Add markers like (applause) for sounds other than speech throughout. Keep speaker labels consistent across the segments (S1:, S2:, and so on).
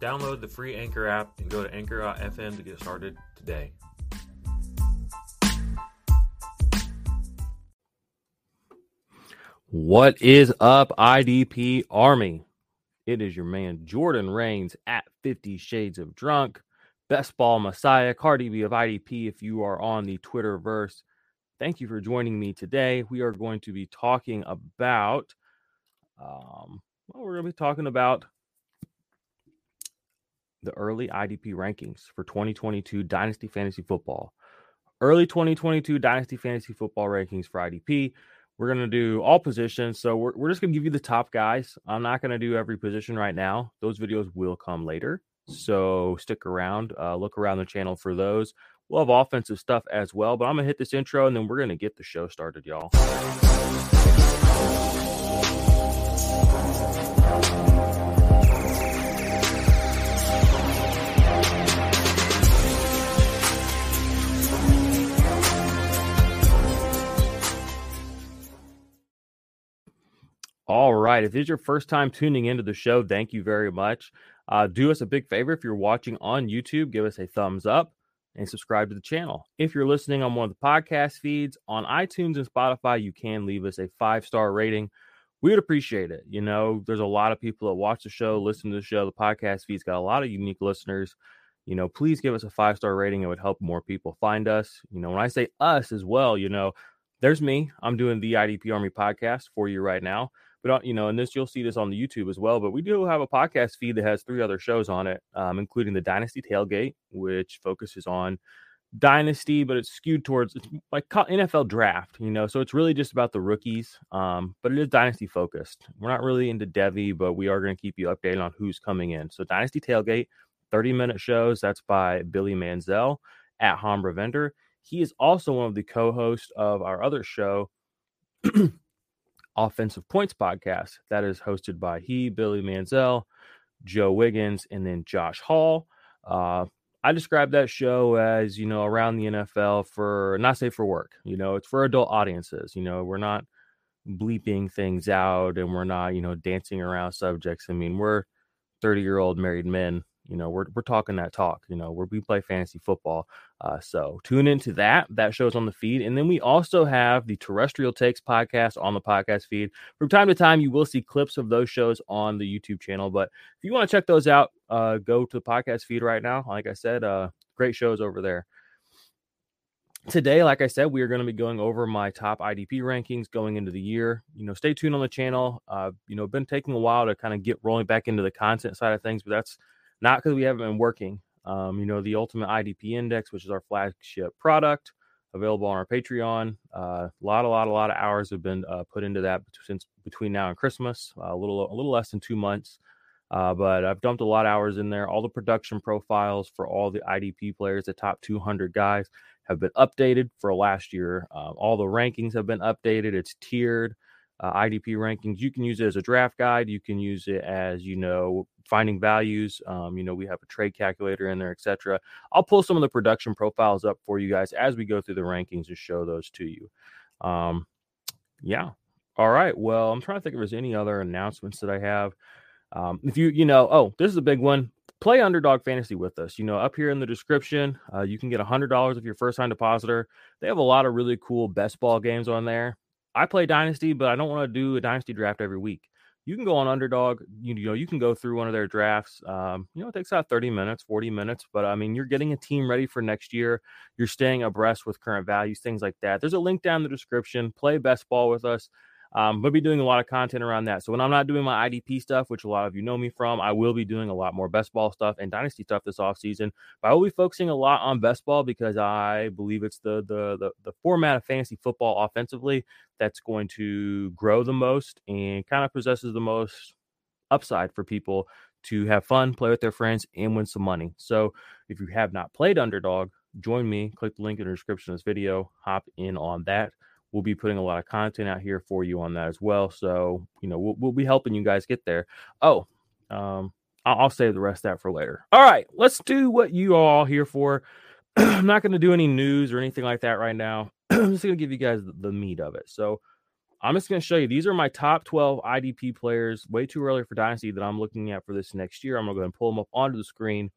S1: Download the free Anchor app and go to anchor.fm to get started today.
S2: What is up, IDP Army? It is your man Jordan Rains at 50 Shades of Drunk, Best Ball Messiah, Cardi B of IDP. If you are on the Twitterverse, thank you for joining me today. We are going to be talking about, um, well, we're going to be talking about the early IDP rankings for 2022 Dynasty Fantasy Football. Early 2022 Dynasty Fantasy Football rankings for IDP. We're going to do all positions. So we're, we're just going to give you the top guys. I'm not going to do every position right now. Those videos will come later. So stick around, uh, look around the channel for those. We'll have offensive stuff as well, but I'm going to hit this intro and then we're going to get the show started, y'all. All right. If this is your first time tuning into the show, thank you very much. Uh, do us a big favor if you're watching on YouTube, give us a thumbs up and subscribe to the channel. If you're listening on one of the podcast feeds on iTunes and Spotify, you can leave us a five star rating. We would appreciate it. You know, there's a lot of people that watch the show, listen to the show. The podcast feed's got a lot of unique listeners. You know, please give us a five star rating. It would help more people find us. You know, when I say us as well, you know, there's me. I'm doing the IDP Army podcast for you right now. But uh, you know, and this you'll see this on the YouTube as well. But we do have a podcast feed that has three other shows on it, um, including the Dynasty Tailgate, which focuses on dynasty, but it's skewed towards it's like NFL draft, you know. So it's really just about the rookies, um, but it is dynasty focused. We're not really into devy, but we are going to keep you updated on who's coming in. So Dynasty Tailgate, 30 minute shows. That's by Billy Manzel at Hombre Vender. He is also one of the co-hosts of our other show. (clears throat) Offensive Points podcast. That is hosted by he, Billy Manziel, Joe Wiggins, and then Josh Hall. Uh, I describe that show as, you know, around the NFL for not safe for work. You know, it's for adult audiences. You know, we're not bleeping things out and we're not, you know, dancing around subjects. I mean, we're 30 year old married men you know, we're we're talking that talk. You know, where we play fantasy football. Uh, so tune into that. That shows on the feed, and then we also have the Terrestrial Takes podcast on the podcast feed. From time to time, you will see clips of those shows on the YouTube channel. But if you want to check those out, uh, go to the podcast feed right now. Like I said, uh, great shows over there. Today, like I said, we are going to be going over my top IDP rankings going into the year. You know, stay tuned on the channel. Uh, you know, been taking a while to kind of get rolling back into the content side of things, but that's not because we haven't been working. Um, you know, the Ultimate IDP Index, which is our flagship product, available on our Patreon. Uh, a lot, a lot, a lot of hours have been uh, put into that since between now and Christmas. Uh, a little, a little less than two months. Uh, but I've dumped a lot of hours in there. All the production profiles for all the IDP players, the top 200 guys, have been updated for last year. Uh, all the rankings have been updated. It's tiered uh, IDP rankings. You can use it as a draft guide. You can use it as you know finding values. Um, you know we have a trade calculator in there, etc. I'll pull some of the production profiles up for you guys as we go through the rankings and show those to you. Um, yeah. All right. Well, I'm trying to think if there's any other announcements that I have. Um, if you you know, oh, this is a big one. Play Underdog Fantasy with us. You know, up here in the description, uh, you can get $100 if you're first time depositor. They have a lot of really cool best ball games on there. I play Dynasty, but I don't want to do a Dynasty draft every week. you can go on underdog you, you know you can go through one of their drafts um, you know it takes about 30 minutes 40 minutes but i mean you're getting a team ready for next year. You're staying abreast with current values things like that. There's a link down in the description. Play best ball with us um, we'll be doing a lot of content around that. So when I'm not doing my IDP stuff, which a lot of you know me from, I will be doing a lot more best ball stuff and dynasty stuff this off season. But I will be focusing a lot on best ball because I believe it's the the the, the format of fantasy football offensively that's going to grow the most and kind of possesses the most upside for people to have fun, play with their friends, and win some money. So if you have not played Underdog, join me. Click the link in the description of this video. Hop in on that we'll be putting a lot of content out here for you on that as well. So, you know, we'll, we'll be helping you guys get there. Oh, um, I'll, I'll save the rest of that for later. All right, let's do what you all here for. (clears throat) I'm not going to do any news or anything like that right now. (clears throat) I'm just going to give you guys the, the meat of it. So, I'm just going to show you these are my top 12 IDP players. Way too early for Dynasty that I'm looking at for this next year. I'm going to go and pull them up onto the screen.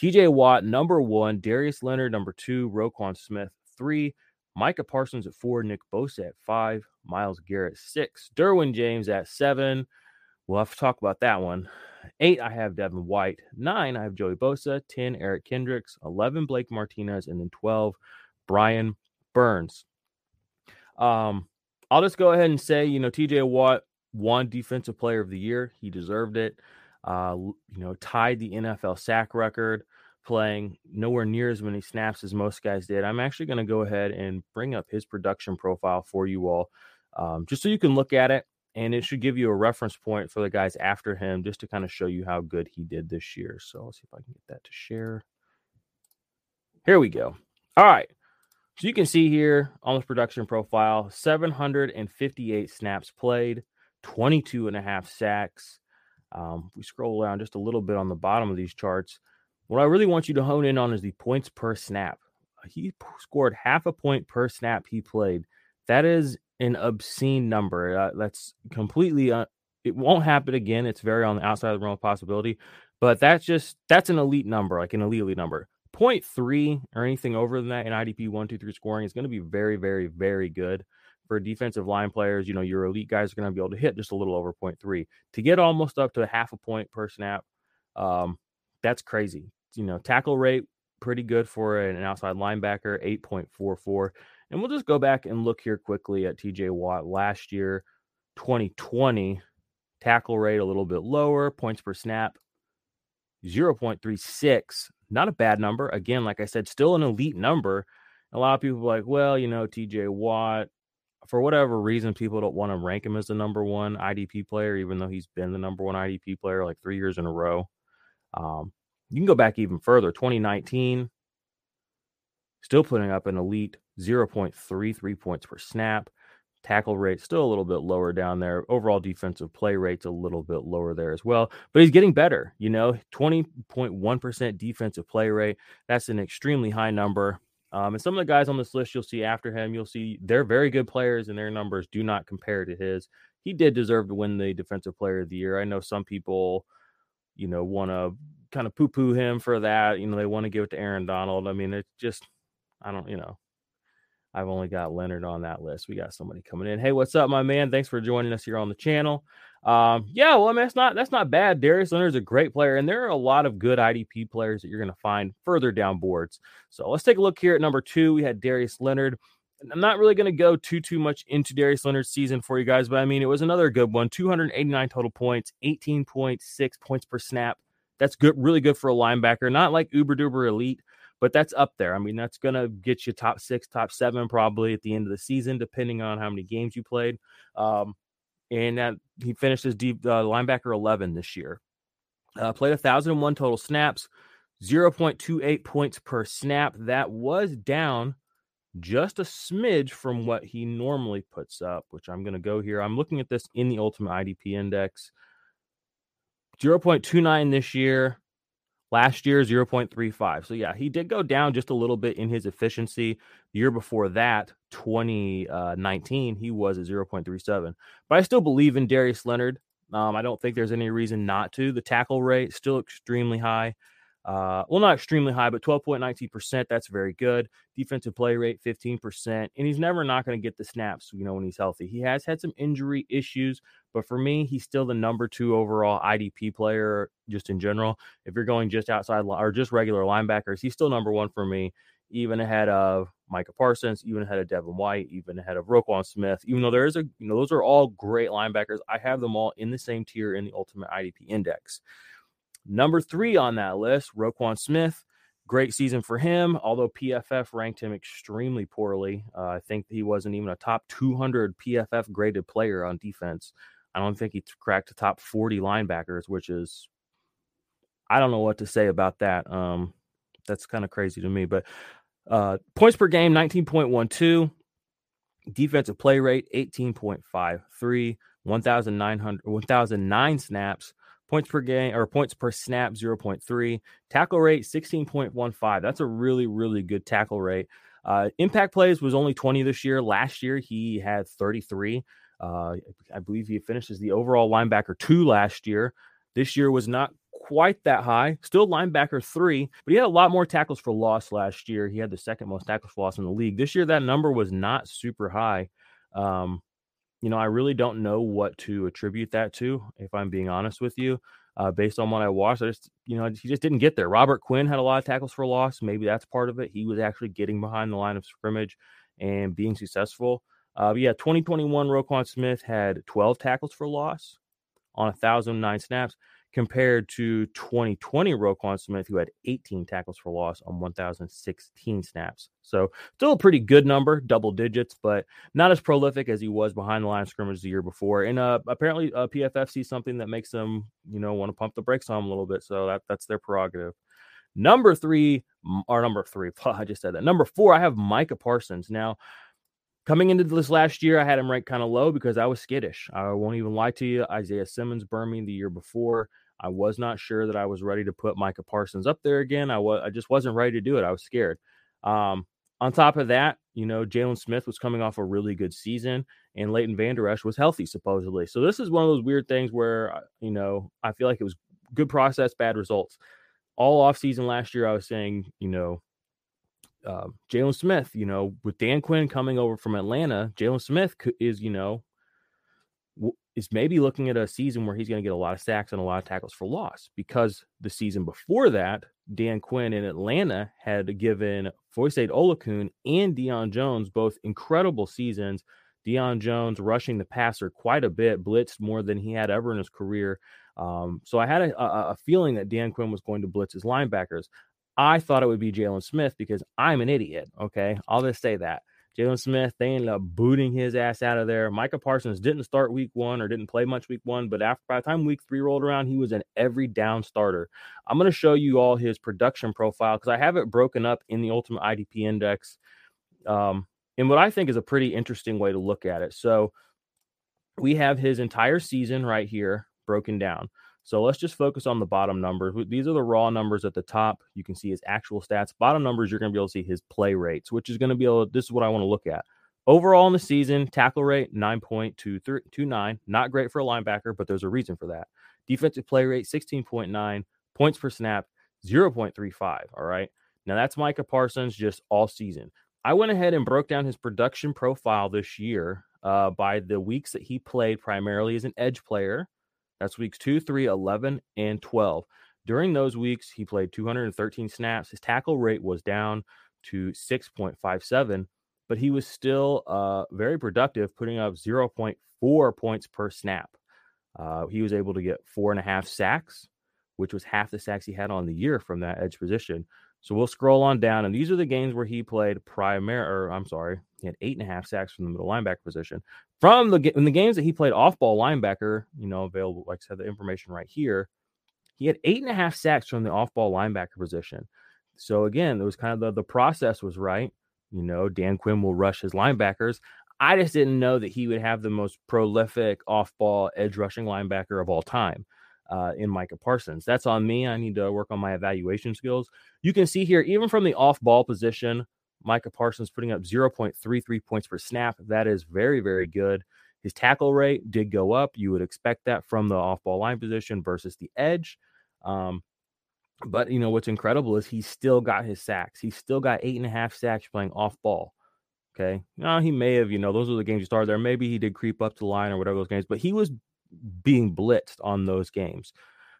S2: TJ Watt, number one. Darius Leonard, number two. Roquan Smith, three. Micah Parsons at four, Nick Bosa at five, Myles Garrett six, Derwin James at seven. We'll have to talk about that one. Eight, I have Devin White. Nine, I have Joey Bosa. 10, Eric Kendricks. 11, Blake Martinez. And then 12, Brian Burns. Um, I'll just go ahead and say, you know, TJ Watt won Defensive Player of the Year. He deserved it. Uh, you know, tied the NFL sack record playing nowhere near as many snaps as most guys did. I'm actually going to go ahead and bring up his production profile for you all, um, just so you can look at it. And it should give you a reference point for the guys after him, just to kind of show you how good he did this year. So let's see if I can get that to share. Here we go. All right. So you can see here on this production profile 758 snaps played, 22 and a half sacks. Um, we scroll down just a little bit on the bottom of these charts. What I really want you to hone in on is the points per snap. He scored half a point per snap he played. That is an obscene number. Uh, that's completely. Uh, it won't happen again. It's very on the outside of the realm of possibility, but that's just that's an elite number, like an elite elite number. Point three or anything over than that in IDP one two three scoring is going to be very very very good for defensive line players. You know your elite guys are going to be able to hit just a little over point three to get almost up to a half a point per snap. Um, that's crazy you know, tackle rate pretty good for an outside linebacker, 8.44. And we'll just go back and look here quickly at TJ Watt last year, 2020, tackle rate a little bit lower, points per snap, 0.36. Not a bad number. Again, like I said, still an elite number. A lot of people like, well, you know, TJ Watt, for whatever reason, people don't want to rank him as the number one IDP player, even though he's been the number one IDP player like three years in a row. Um, you can go back even further 2019, still putting up an elite 0.33 points per snap. Tackle rate still a little bit lower down there. Overall defensive play rate's a little bit lower there as well, but he's getting better. You know, 20.1% defensive play rate. That's an extremely high number. Um, and some of the guys on this list you'll see after him, you'll see they're very good players and their numbers do not compare to his. He did deserve to win the defensive player of the year. I know some people, you know, want to kind of poo poo him for that. You know, they want to give it to Aaron Donald. I mean, it's just, I don't, you know, I've only got Leonard on that list. We got somebody coming in. Hey, what's up, my man? Thanks for joining us here on the channel. Um, yeah, well, I mean, that's not that's not bad. Darius Leonard's a great player, and there are a lot of good IDP players that you're going to find further down boards. So let's take a look here at number two. We had Darius Leonard. I'm not really going to go too too much into Darius Leonard's season for you guys, but I mean, it was another good one. 289 total points, 18.6 points per snap, that's good, really good for a linebacker. Not like uber duper elite, but that's up there. I mean, that's gonna get you top six, top seven probably at the end of the season, depending on how many games you played. Um, and that he finished as deep uh, linebacker 11 this year. Uh, played 1,001 total snaps, 0.28 points per snap. That was down just a smidge from what he normally puts up, which I'm going to go here. I'm looking at this in the Ultimate IDP Index. 0.29 this year. Last year, 0.35. So, yeah, he did go down just a little bit in his efficiency. The year before that, 2019, he was at 0.37. But I still believe in Darius Leonard. Um, I don't think there's any reason not to. The tackle rate still extremely high. Uh, well, not extremely high, but 12.19%. That's very good. Defensive play rate, 15%. And he's never not going to get the snaps, you know, when he's healthy. He has had some injury issues, but for me, he's still the number two overall IDP player just in general. If you're going just outside or just regular linebackers, he's still number one for me, even ahead of Micah Parsons, even ahead of Devin White, even ahead of Roquan Smith. Even though there is a, you know, those are all great linebackers, I have them all in the same tier in the Ultimate IDP Index. Number three on that list, Roquan Smith. Great season for him, although PFF ranked him extremely poorly. Uh, I think he wasn't even a top 200 PFF graded player on defense. I don't think he cracked the top 40 linebackers, which is, I don't know what to say about that. Um, that's kind of crazy to me. But uh, points per game, 19.12. Defensive play rate, 18.53. 1,900, 1,009 snaps, Points per game or points per snap 0.3. Tackle rate 16.15. That's a really, really good tackle rate. Uh, impact plays was only 20 this year. Last year, he had 33. Uh, I believe he finishes the overall linebacker two last year. This year was not quite that high. Still linebacker three, but he had a lot more tackles for loss last year. He had the second most tackles for loss in the league. This year, that number was not super high. Um, you know, I really don't know what to attribute that to, if I'm being honest with you. Uh, based on what I watched, I just, you know, he just didn't get there. Robert Quinn had a lot of tackles for loss. Maybe that's part of it. He was actually getting behind the line of scrimmage and being successful. Uh, yeah, 2021, Roquan Smith had 12 tackles for loss on 1,009 snaps compared to 2020 Roquan Smith, who had 18 tackles for loss on 1,016 snaps. So still a pretty good number, double digits, but not as prolific as he was behind the line of scrimmage the year before. And uh, apparently, uh, PFF sees something that makes them, you know, want to pump the brakes on him a little bit. So that that's their prerogative. Number three, or number three, (laughs) I just said that. Number four, I have Micah Parsons. Now, Coming into this last year, I had him ranked kind of low because I was skittish. I won't even lie to you. Isaiah Simmons burned me the year before. I was not sure that I was ready to put Micah Parsons up there again. I was I just wasn't ready to do it. I was scared. Um, on top of that, you know, Jaylon Smith was coming off a really good season, and Leighton Vander Esch was healthy supposedly. So this is one of those weird things where uh, you know I feel like it was good process, bad results. All off season last year, I was saying, you know, uh, Jaylon Smith, you know, with Dan Quinn coming over from Atlanta, Jaylon Smith is, you know, is maybe looking at a season where he's going to get a lot of sacks and a lot of tackles for loss because the season before that, Dan Quinn in Atlanta had given Foyesade Oluokun and Deion Jones both incredible seasons. Deion Jones rushing the passer quite a bit, blitzed more than he had ever in his career. Um, so I had a, a, a, feeling that Dan Quinn was going to blitz his linebackers. I thought it would be Jaylon Smith because I'm an idiot. Okay, I'll just say that. Jaylon Smith, they ended up booting his ass out of there. Micah Parsons didn't start week one or didn't play much week one, but after by the time week three rolled around, he was an every down starter. I'm going to show you all his production profile because I have it broken up in the Ultimate IDP Index um, in what I think is a pretty interesting way to look at it. So we have his entire season right here broken down. So let's just focus on the bottom numbers. These are the raw numbers at the top. You can see his actual stats. Bottom numbers, you're going to be able to see his play rates, which is going to be able. This is what I want to look at. Overall in the season, tackle rate 9.229. Not great for a linebacker, but there's a reason for that. Defensive play rate 16.9. Points per snap 0.35. All right. Now that's Micah Parsons just all season. I went ahead and broke down his production profile this year uh, by the weeks that he played primarily as an edge player that's weeks 2, 3, 11, and 12. During those weeks, he played 213 snaps. His tackle rate was down to 6.57, but he was still uh, very productive, putting up 0.4 points per snap. Uh, he was able to get four and a half sacks, which was half the sacks he had on the year from that edge position. So we'll scroll on down, and these are the games where he played primary, or I'm sorry, he had eight and a half sacks from the middle linebacker position. From the in the games that he played off ball linebacker, you know, available, like I said, the information right here, he had eight and a half sacks from the off ball linebacker position. So again, it was kind of the, the process was right. You know, Dan Quinn will rush his linebackers. I just didn't know that he would have the most prolific off ball edge rushing linebacker of all time uh, in Micah Parsons. That's on me. I need to work on my evaluation skills. You can see here, even from the off ball position, Micah Parsons putting up 0.33 points per snap. That is very, very good. His tackle rate did go up. You would expect that from the off ball line position versus the edge. Um, But you know what's incredible is he still got his sacks. He still got eight and a half sacks playing off ball. Okay. Now he may have, you know, those are the games you started there. Maybe he did creep up to the line or whatever those games, but he was being blitzed on those games.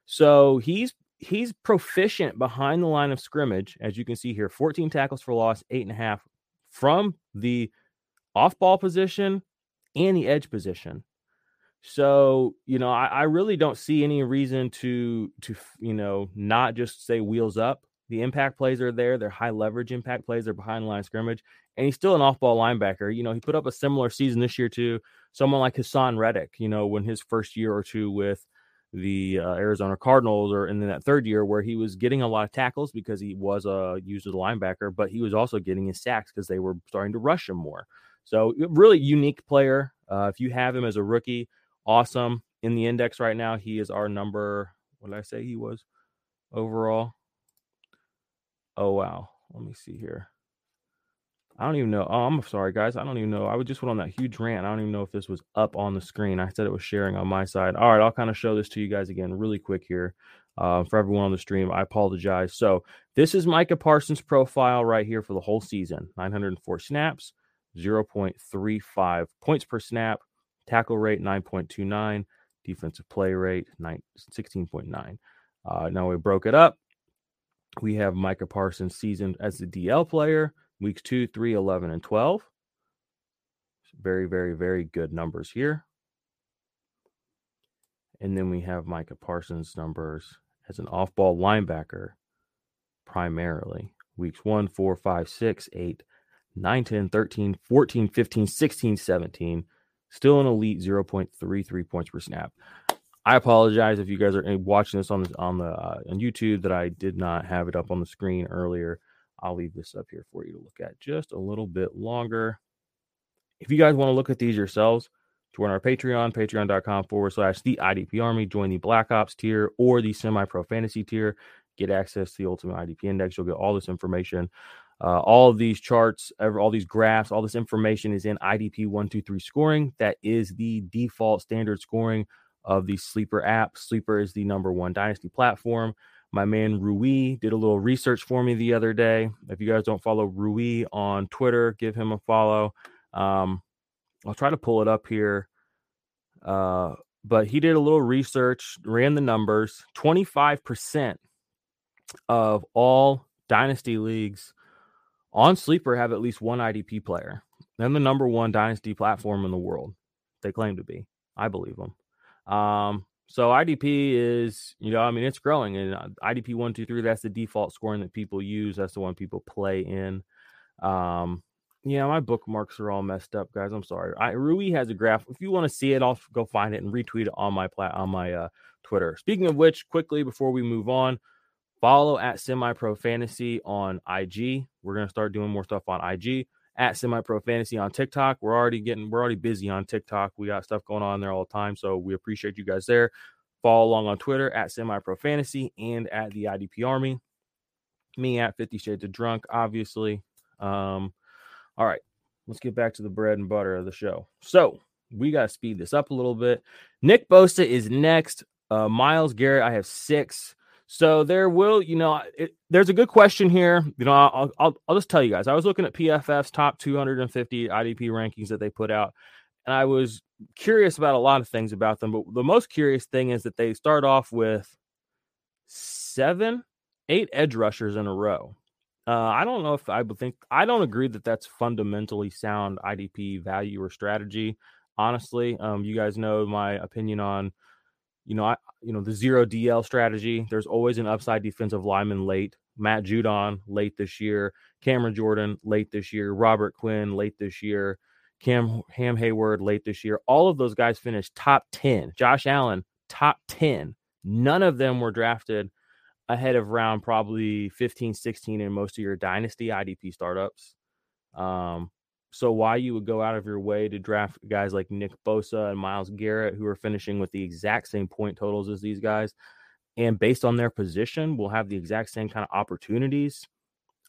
S2: So he's he's proficient behind the line of scrimmage, as you can see here. 14 tackles for loss, eight and a half from the off ball position and the edge position. So, you know, I, I, really don't see any reason to to you know not just say wheels up. The impact plays are there. They're high leverage impact plays. They're behind the line scrimmage. And he's still an off ball linebacker. You know, he put up a similar season this year to someone like Haason Reddick, you know, when his first year or two with the uh, Arizona Cardinals, or in that third year where he was getting a lot of tackles because he was a used as a linebacker, but he was also getting his sacks because they were starting to rush him more. So really unique player. Uh, if you have him as a rookie, awesome. In the index right now, he is our number. What did I say he was overall? Oh wow. Let me see here. I don't even know. Oh, I'm sorry, guys. I don't even know. I just went on that huge rant. I don't even know if this was up on the screen. I said it was sharing on my side. All right, I'll kind of show this to you guys again really quick here. Uh, for everyone on the stream, I apologize. So this is Micah Parsons' profile right here for the whole season: 904 snaps, 0.35 points per snap, tackle rate 9.29, defensive play rate 9, 16.9. Uh, now we broke it up. We have Micah Parsons season as a DL player Weeks 2, 3, 11, and 12. Very, very, very good numbers here. And then we have Micah Parsons' numbers as an off ball linebacker primarily. Weeks 1, 4, 5, 6, 8, 9, 10, 13, 14, 15, 16, 17. Still an elite 0.33 points per snap. I apologize if you guys are watching this on the, on the uh, on YouTube that I did not have it up on the screen earlier. I'll leave this up here for you to look at just a little bit longer. If you guys want to look at these yourselves, join our Patreon, patreon.com forward slash the IDP Army, join the Black Ops tier or the semi pro fantasy tier, get access to the Ultimate IDP Index. You'll get all this information. Uh, all of these charts, all these graphs, all this information is in IDP 123 scoring. That is the default standard scoring of the Sleeper app. Sleeper is the number one dynasty platform. My man Rui did a little research for me the other day. If you guys don't follow Rui on Twitter, give him a follow. Um, I'll try to pull it up here. Uh, but he did a little research, ran the numbers. 25% of all dynasty leagues on Sleeper have at least one IDP player. They're the number one dynasty platform in the world. They claim to be. I believe them. Um, so IDP is, you know, I mean, it's growing, and uh, IDP one, two, three. That's the default scoring that people use. That's the one people play in. Um, yeah, my bookmarks are all messed up, guys. I'm sorry. I, Rui has a graph. If you want to see it, I'll go find it and retweet it on my plat on my uh, Twitter. Speaking of which, quickly before we move on, follow at Semi Pro Fantasy on IG. We're gonna start doing more stuff on IG at Semi Pro Fantasy on TikTok. We're already getting we're already busy on TikTok. We got stuff going on there all the time, so we appreciate you guys there. Follow along on Twitter at Semi Pro Fantasy and at the IDP Army. Me at Fifty Shades of Drunk, obviously. Um, all right, let's get back to the bread and butter of the show. So we got to speed this up a little bit. Nick Bosa is next. Uh, Myles Garrett, I have six. So there will, you know, it, there's a good question here. You know, I'll, I'll, I'll just tell you guys. I was looking at PFF's top 250 IDP rankings that they put out, and I was curious about a lot of things about them. But the most curious thing is that they start off with seven, eight edge rushers in a row. Uh, I don't know if I would think I don't agree that that's fundamentally sound IDP value or strategy. Honestly, um, you guys know my opinion on you know, I you know the zero DL strategy. There's always an upside defensive lineman late. Matt Judon late this year. Cameron Jordan late this year. Robert Quinn late this year. Cam Ham Hayward late this year. All of those guys finished top 10. Josh Allen, top 10. None of them were drafted ahead of round probably 15, 16 in most of your dynasty IDP startups. Um, so why you would go out of your way to draft guys like Nick Bosa and Myles Garrett, who are finishing with the exact same point totals as these guys, and based on their position, will have the exact same kind of opportunities.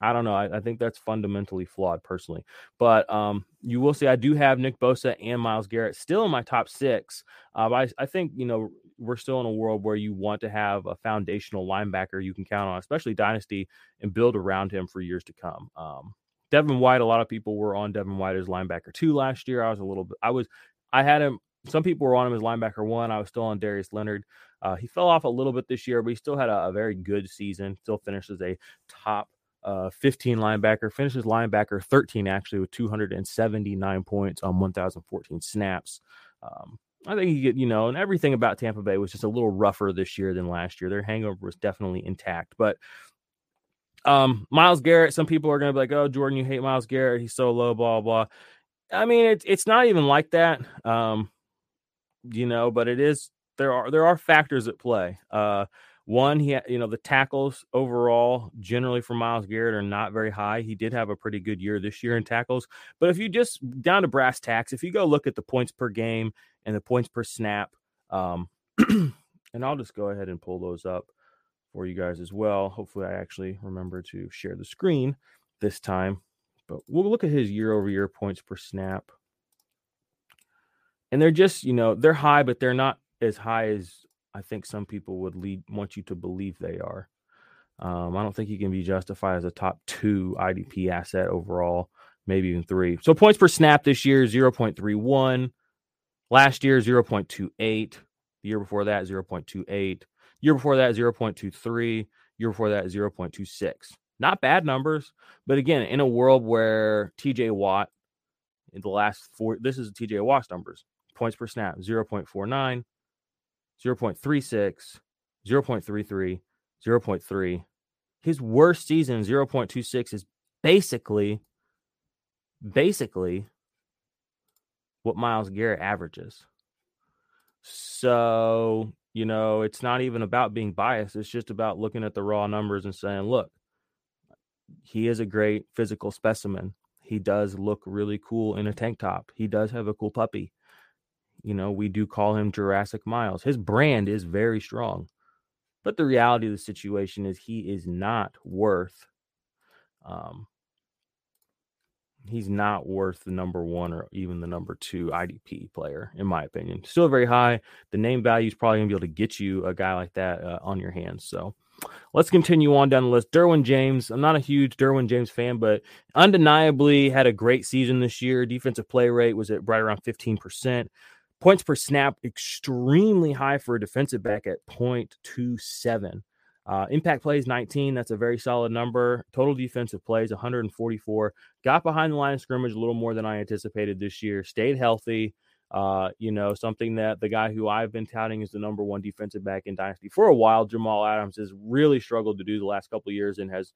S2: I don't know. I, I, think that's fundamentally flawed personally. But um, you will see I do have Nick Bosa and Myles Garrett still in my top six. Uh, I, I think, you know, we're still in a world where you want to have a foundational linebacker you can count on, especially dynasty, and build around him for years to come. Um, Devin White, a lot of people were on Devin White as linebacker two last year. I was a little bit, I was, I had him. Some people were on him as linebacker one. I was still on Darius Leonard. Uh, he fell off a little bit this year, but he still had a, a very good season. Still finishes a top uh, 15 linebacker, finishes linebacker 13 actually with 279 points on 1,014 snaps. Um, I think you get, you know, and everything about Tampa Bay was just a little rougher this year than last year. Their hangover was definitely intact, but um, Myles Garrett, some people are going to be like, "Oh, Jordan, you hate Myles Garrett. He's so low." Blah blah. I mean, it's it's not even like that. Um, you know, but it is. There are there are factors at play. Uh, one, he you know the tackles overall generally for Myles Garrett are not very high. He did have a pretty good year this year in tackles, but if you just down to brass tacks, if you go look at the points per game and the points per snap, um, (clears throat) and I'll just go ahead and pull those up for you guys as well. Hopefully, I actually remember to share the screen this time. But we'll look at his year over year points per snap. And they're just, you know, they're high, but they're not as high as I think some people would lead want you to believe they are. Um, I don't think he can be justified as a top two IDP asset overall, maybe even three. So points per snap this year, 0.31. Last year, 0.28. The year before that, 0.28. Year before that, 0.23. Year before that, 0.26. Not bad numbers. But again, in a world where TJ Watt in the last four, this is TJ Watt's numbers points per snap 0.49, 0.36, 0.33, 0.3. His worst season, 0.26, is basically, basically what Myles Garrett averages. So you know, it's not even about being biased. It's just about looking at the raw numbers and saying, look, he is a great physical specimen. He does look really cool in a tank top. He does have a cool puppy. You know, we do call him Jurassic Miles. His brand is very strong. But the reality of the situation is he is not worth um, he's not worth the number one or even the number two IDP player, in my opinion. Still very high. The name value is probably going to be able to get you a guy like that uh, on your hands. So let's continue on down the list. Derwin James. I'm not a huge Derwin James fan, but undeniably had a great season this year. Defensive play rate was at right around 15%. Points per snap, extremely high for a defensive back at 0.27. Uh, impact plays 19. That's a very solid number. Total defensive plays 144. Got behind the line of scrimmage a little more than I anticipated this year. Stayed healthy. Uh, you know, something that the guy who I've been touting is the number one defensive back in Dynasty for a while, Jamal Adams, has really struggled to do the last couple of years and has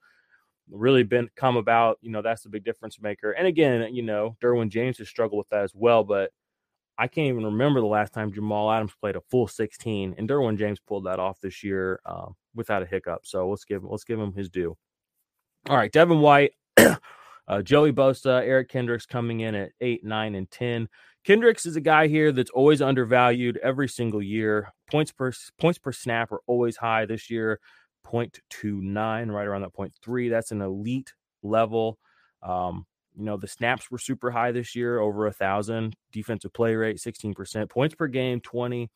S2: really been come about. You know, that's the big difference maker. And again, you know, Derwin James has struggled with that as well, but I can't even remember the last time Jamal Adams played a full 16, and Derwin James pulled that off this year um, without a hiccup. So let's give let's give him his due. All right, Devin White, (clears throat) uh, Joey Bosa, Eric Kendricks coming in at eight, nine, and ten. Kendricks is a guy here that's always undervalued every single year. Points per points per snap are always high. This year, 0.29, right around that 0.3. That's an elite level. Um, you know, the snaps were super high this year, over a thousand. Defensive play rate, 16%. Points per game, 20.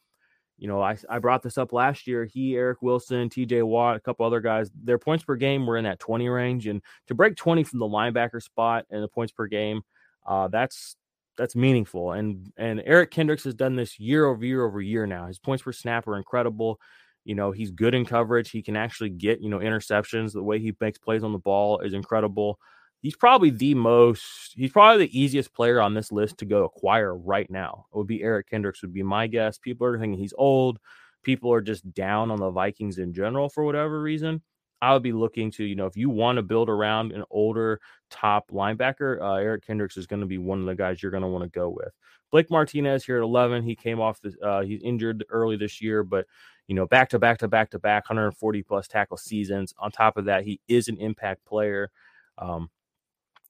S2: You know, I, I brought this up last year. He, Eric Wilson, TJ Watt, a couple other guys, their points per game were in that 20 range. And to break 20 from the linebacker spot and the points per game, uh, that's that's meaningful. And and Eric Kendricks has done this year over year over year now. His points per snap are incredible. You know, he's good in coverage. He can actually get, you know, interceptions. The way he makes plays on the ball is incredible he's probably the most he's probably the easiest player on this list to go acquire right now. It would be Eric Kendricks would be my guess. People are thinking he's old. People are just down on the Vikings in general for whatever reason. I would be looking to, you know, if you want to build around an older top linebacker, uh, Eric Kendricks is going to be one of the guys you're going to want to go with. Blake Martinez here at 11. He came off the, uh, he's injured early this year, but, you know, back to back to back to back, 140 plus tackle seasons. On top of that, he is an impact player. Um,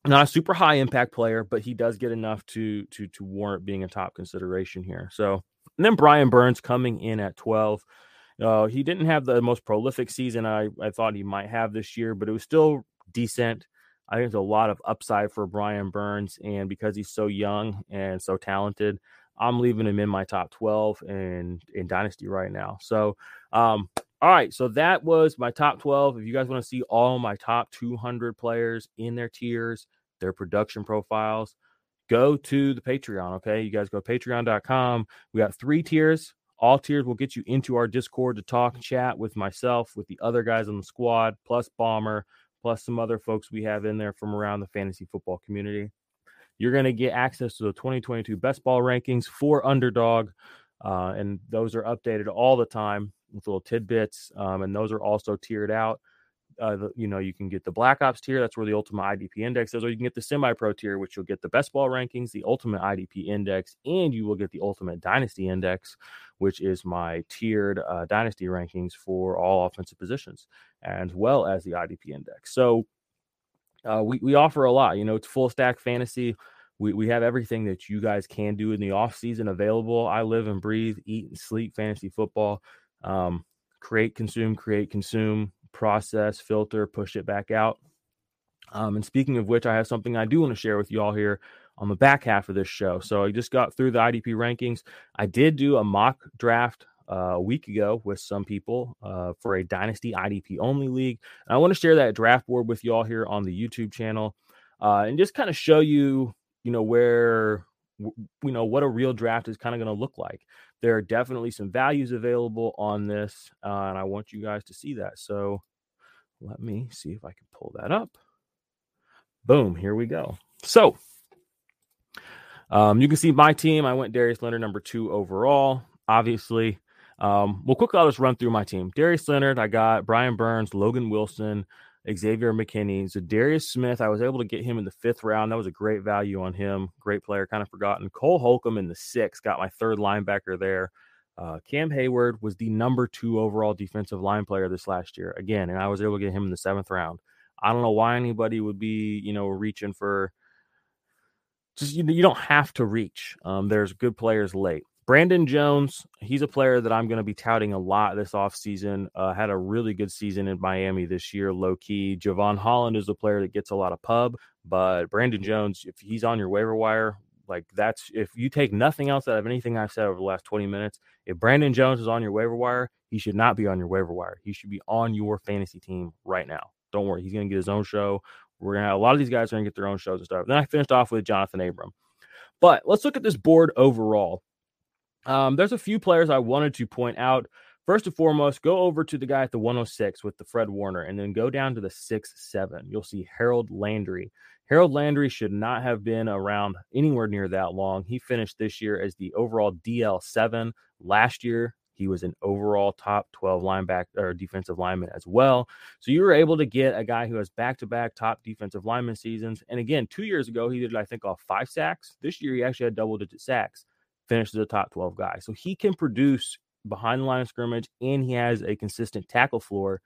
S2: not a super high impact player, but he does get enough to to to warrant being a top consideration here. So and then Brian Burns coming in at 12. Uh, he didn't have the most prolific season I, I thought he might have this year, but it was still decent. I think there's a lot of upside for Brian Burns, and because he's so young and so talented, I'm leaving him in my top 12 and in Dynasty right now. So, um, all right, so that was my top 12. If you guys want to see all my top 200 players in their tiers, their production profiles, go to the Patreon. Okay, you guys go patreon.com. We got three tiers. All tiers will get you into our Discord to talk chat with myself, with the other guys on the squad, plus Bomber, plus some other folks we have in there from around the fantasy football community. You're going to get access to the 2022 best ball rankings for underdog. Uh, and those are updated all the time with little tidbits. Um, and those are also tiered out uh, the, you know, you can get the Black Ops tier. That's where the Ultimate IDP Index is, or you can get the Semi Pro tier, which you'll get the best ball rankings, the Ultimate IDP Index, and you will get the Ultimate Dynasty Index, which is my tiered uh, Dynasty rankings for all offensive positions, as well as the IDP Index. So uh, we we offer a lot. You know, it's full stack fantasy. We, we have everything that you guys can do in the off season available. I live and breathe, eat and sleep fantasy football. Um, create, consume, create, consume process, filter, push it back out. Um, and speaking of which, I have something I do want to share with you all here on the back half of this show. So I just got through the IDP rankings. I did do a mock draft uh, a week ago with some people uh, for a Dynasty IDP only league. And I want to share that draft board with you all here on the YouTube channel uh, and just kind of show you, you know, where, you know, what a real draft is kind of going to look like there are definitely some values available on this, uh, and I want you guys to see that. So let me see if I can pull that up. Boom, here we go. So um, you can see my team. I went Darius Leonard number two overall, obviously. Um, well, quickly, I'll just run through my team. Darius Leonard, I got Brian Burns, Logan Wilson, Xavier McKinney. So Darius Smith, I was able to get him in the fifth round. That was a great value on him. Great player, kind of forgotten. Cole Holcomb in the sixth, got my third linebacker there. Uh, Cam Hayward was the number two overall defensive line player this last year again, and I was able to get him in the seventh round. I don't know why anybody would be, you know, reaching for. Just you, you don't have to reach. Um, there's good players late. Brandon Jones, he's a player that I'm going to be touting a lot this offseason. Uh, had a really good season in Miami this year, low key. Jevon Holland is a player that gets a lot of pub, but Brandon Jones, if he's on your waiver wire, like that's if you take nothing else out of anything I've said over the last 20 minutes, if Brandon Jones is on your waiver wire, he should not be on your waiver wire. He should be on your fantasy team right now. Don't worry, he's going to get his own show. We're gonna a lot of these guys are gonna get their own shows and stuff. Then I finished off with Johnathan Abram. But let's look at this board overall. Um, there's a few players I wanted to point out. First and foremost, go over to the guy at the 106 with the Fred Warner, and then go down to the 6 7. You'll see Harold Landry. Harold Landry should not have been around anywhere near that long. He finished this year as the overall DL7. Last year, he was an overall top 12 linebacker or defensive lineman as well. So you were able to get a guy who has back to back top defensive lineman seasons. And again, two years ago, he did, I think, off five sacks. This year, he actually had double digit sacks finishes a top 12 guy. So he can produce behind the line of scrimmage and he has a consistent tackle floor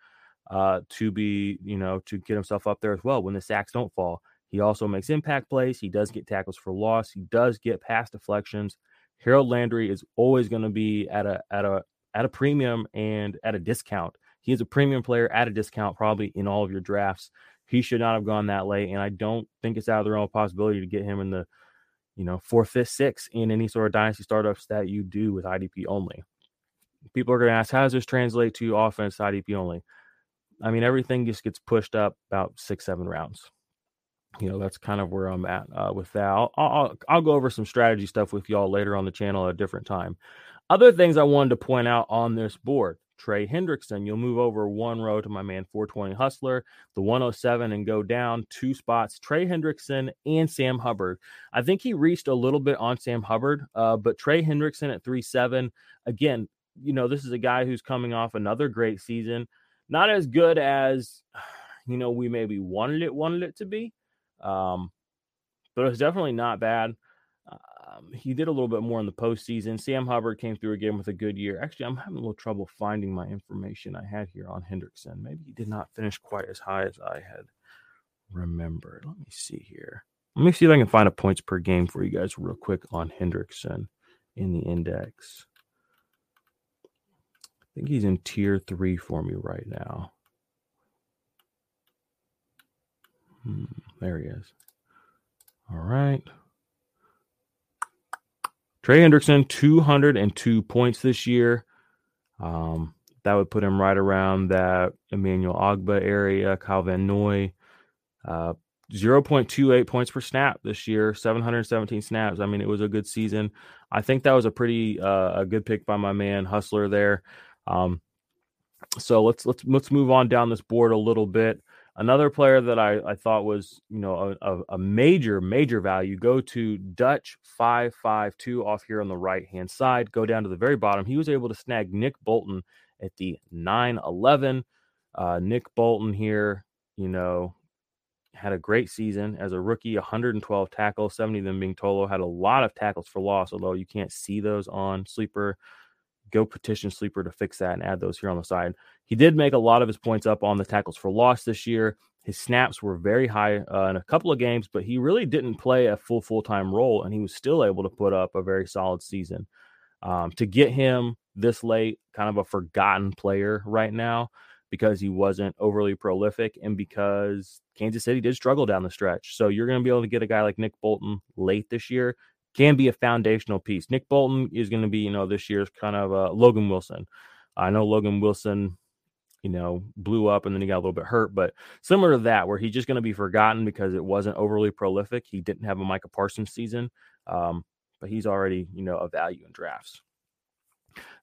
S2: uh, to be, you know, to get himself up there as well when the sacks don't fall. He also makes impact plays. He does get tackles for loss. He does get pass deflections. Harold Landry is always going to be at a at a at a premium and at a discount. He is a premium player at a discount probably in all of your drafts. He should not have gone that late, and I don't think it's out of the realm of possibility to get him in the you know, four, fifth, six in any sort of dynasty startups that you do with IDP only. People are going to ask, how does this translate to offense IDP only? I mean, everything just gets pushed up about six, seven rounds. You know, that's kind of where I'm at uh, with that. I'll, I'll, I'll go over some strategy stuff with y'all later on the channel at a different time. Other things I wanted to point out on this board Trey Hendrickson. You'll move over one row to my man 420 Hustler, the 107, and go down two spots. Trey Hendrickson and Sam Hubbard. I think he reached a little bit on Sam Hubbard, uh, but Trey Hendrickson at 3-7. Again, you know, this is a guy who's coming off another great season. Not as good as, (sighs) you know, we maybe wanted it, wanted it to be. Um, but it's definitely not bad. Um, he did a little bit more in the postseason. Sam Hubbard came through again with a good year. Actually, I'm having a little trouble finding my information I had here on Hendrickson. Maybe he did not finish quite as high as I had remembered. Let me see here. Let me see if I can find a points per game for you guys real quick on Hendrickson in the index. I think he's in tier three for me right now. Hmm, there he is. All right. Trey Hendrickson, 202 points this year. Um, that would put him right around that Emmanuel Ogbah area, Kyle Van Noy. Uh, 0.28 points per snap this year, 717 snaps. I mean, it was a good season. I think that was a pretty uh, a good pick by my man Hustler there. Um, so let's let's let's move on down this board a little bit. Another player that I, I thought was you know a, a major major value. Go to Dutch five five two off here on the right hand side. Go down to the very bottom. He was able to snag Nick Bolton at the nine eleven. Uh, Nick Bolton here, you know, had a great season as a rookie 112 tackles 70 of them being solo had a lot of tackles for loss although you can't see those on sleeper go petition sleeper to fix that and add those here on the side. He did make a lot of his points up on the tackles for loss this year. His snaps were very high uh, in a couple of games but he really didn't play a full full-time role and he was still able to put up a very solid season. Um, to get him this late kind of a forgotten player right now because he wasn't overly prolific and because Kansas City did struggle down the stretch. So you're going to be able to get a guy like Nick Bolton late this year can be a foundational piece. Nick Bolton is going to be, you know, this year's kind of uh, Logan Wilson. I know Logan Wilson, you know, blew up and then he got a little bit hurt, but similar to that, where he's just going to be forgotten because it wasn't overly prolific. He didn't have a Micah Parsons season, um, but he's already, you know, a value in drafts.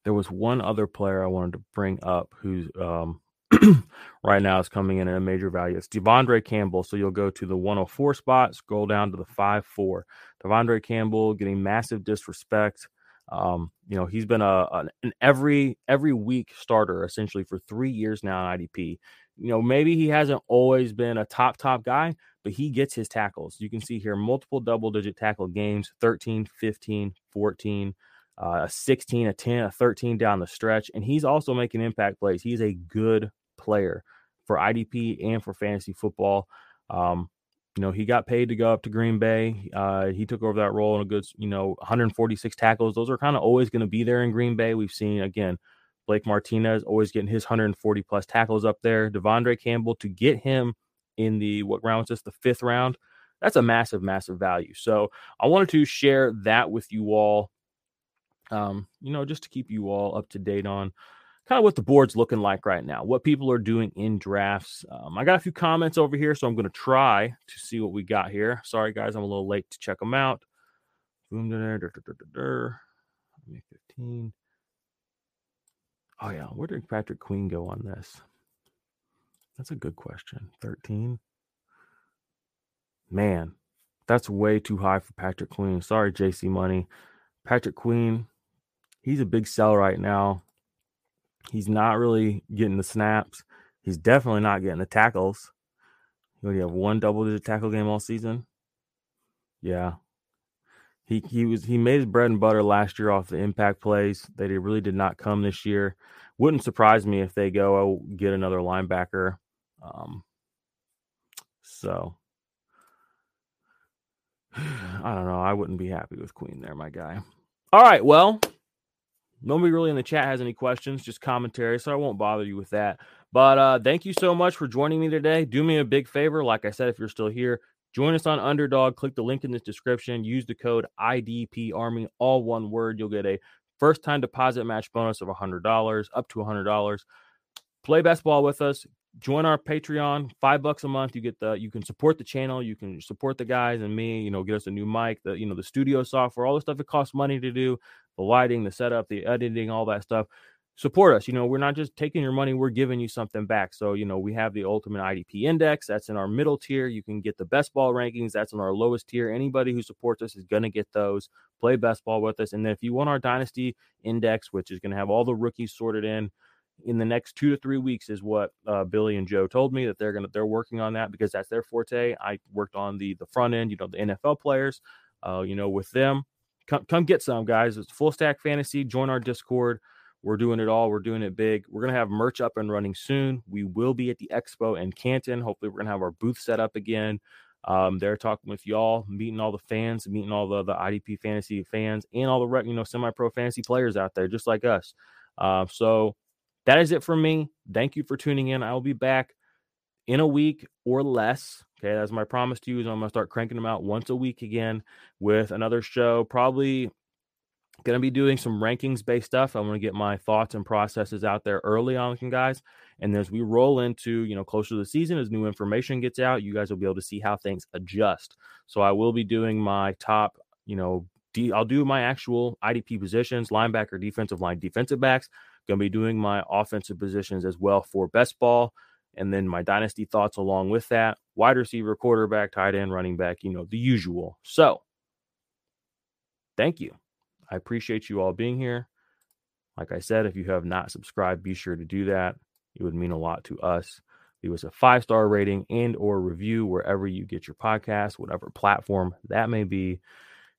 S2: There was one other player I wanted to bring up who's um, (clears throat) right now is coming in at a major value. It's De'Vondre Campbell. So you'll go to the 104 spot, scroll down to the 5 4. De'Vondre Campbell getting massive disrespect. Um, you know, he's been a an every every week starter essentially for three years now in IDP. You know, maybe he hasn't always been a top top guy, but he gets his tackles. You can see here multiple double digit tackle games 13, 15, 14 uh, a 16, a 10, a 13 down the stretch. And he's also making impact plays. He's a good player for IDP and for fantasy football. Um, you know, he got paid to go up to Green Bay. Uh, he took over that role in a good, you know, 146 tackles. Those are kind of always going to be there in Green Bay. We've seen again, Blake Martinez always getting his 140 plus tackles up there. De'Vondre Campbell to get him in the what round was this? The fifth round. That's a massive, massive value. So I wanted to share that with you all um, you know, just to keep you all up to date on kind of what the board's looking like right now, what people are doing in drafts. Um, I got a few comments over here, so I'm going to try to see what we got here. Sorry, guys, I'm a little late to check them out. Boom, 15. Oh, yeah. Where did Patrick Queen go on this? That's a good question. 13. Man, that's way too high for Patrick Queen. Sorry, JC Money. Patrick Queen, he's a big sell right now. He's not really getting the snaps. He's definitely not getting the tackles. You only have one double digit tackle game all season. Yeah. He he was he made his bread and butter last year off the impact plays. They really did not come this year. Wouldn't surprise me if they go get another linebacker. Um, so (sighs) I don't know. I wouldn't be happy with Queen there, my guy. All right. Well, nobody really in the chat has any questions, just commentary. So I won't bother you with that. But uh, thank you so much for joining me today. Do me a big favor. Like I said, if you're still here, join us on Underdog. Click the link in this description. Use the code IDP Army, all one word. You'll get a first time deposit match bonus of $100, up to $100. Play best ball with us join our Patreon, five bucks a month. You get the you can support the channel, you can support the guys and me, you know, get us a new mic, the you know, the studio software, all the stuff it costs money to do, the lighting, the setup, the editing, all that stuff. Support us. You know, we're not just taking your money, we're giving you something back. So, you know, we have the ultimate IDP index. That's in our middle tier. You can get the best ball rankings. That's in our lowest tier. Anybody who supports us is going to get those. Play best ball with us. And then if you want our dynasty index, which is going to have all the rookies sorted in, in the next two to three weeks is what uh, Billy and Joe told me that they're gonna they're working on that because that's their forte. I worked on the the front end, you know, the NFL players, uh, you know, with them. Come come get some guys. It's full stack fantasy. Join our Discord. We're doing it all. We're doing it big. We're gonna have merch up and running soon. We will be at the expo in Canton. Hopefully, we're gonna have our booth set up again. Um, they're talking with y'all, meeting all the fans, meeting all the, the IDP fantasy fans, and all the you know semi pro fantasy players out there, just like us. Uh, so that is it for me. Thank you for tuning in. I will be back in a week or less. Okay, that's my promise to you. Is I'm gonna start cranking them out once a week again with another show. Probably to be doing some rankings based stuff. I want to get my thoughts and processes out there early on, guys. And as we roll into, you know, closer to the season, as new information gets out, you guys will be able to see how things adjust. So I will be doing my top, you know, D, I'll do my actual IDP positions, linebacker, defensive line, defensive backs. To be doing my offensive positions as well for best ball, and then my dynasty thoughts along with that. Wide receiver, quarterback, tight end, running back, you know, the usual. So, thank you. I appreciate you all being here. Like I said, if you have not subscribed, be sure to do that. It would mean a lot to us. Leave us a five star rating and or review wherever you get your podcast, whatever platform that may be.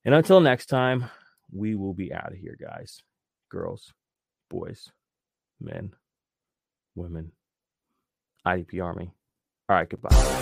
S2: And until next time, we will be out of here, guys, girls, boys, men, women, IDP Army. All right, goodbye.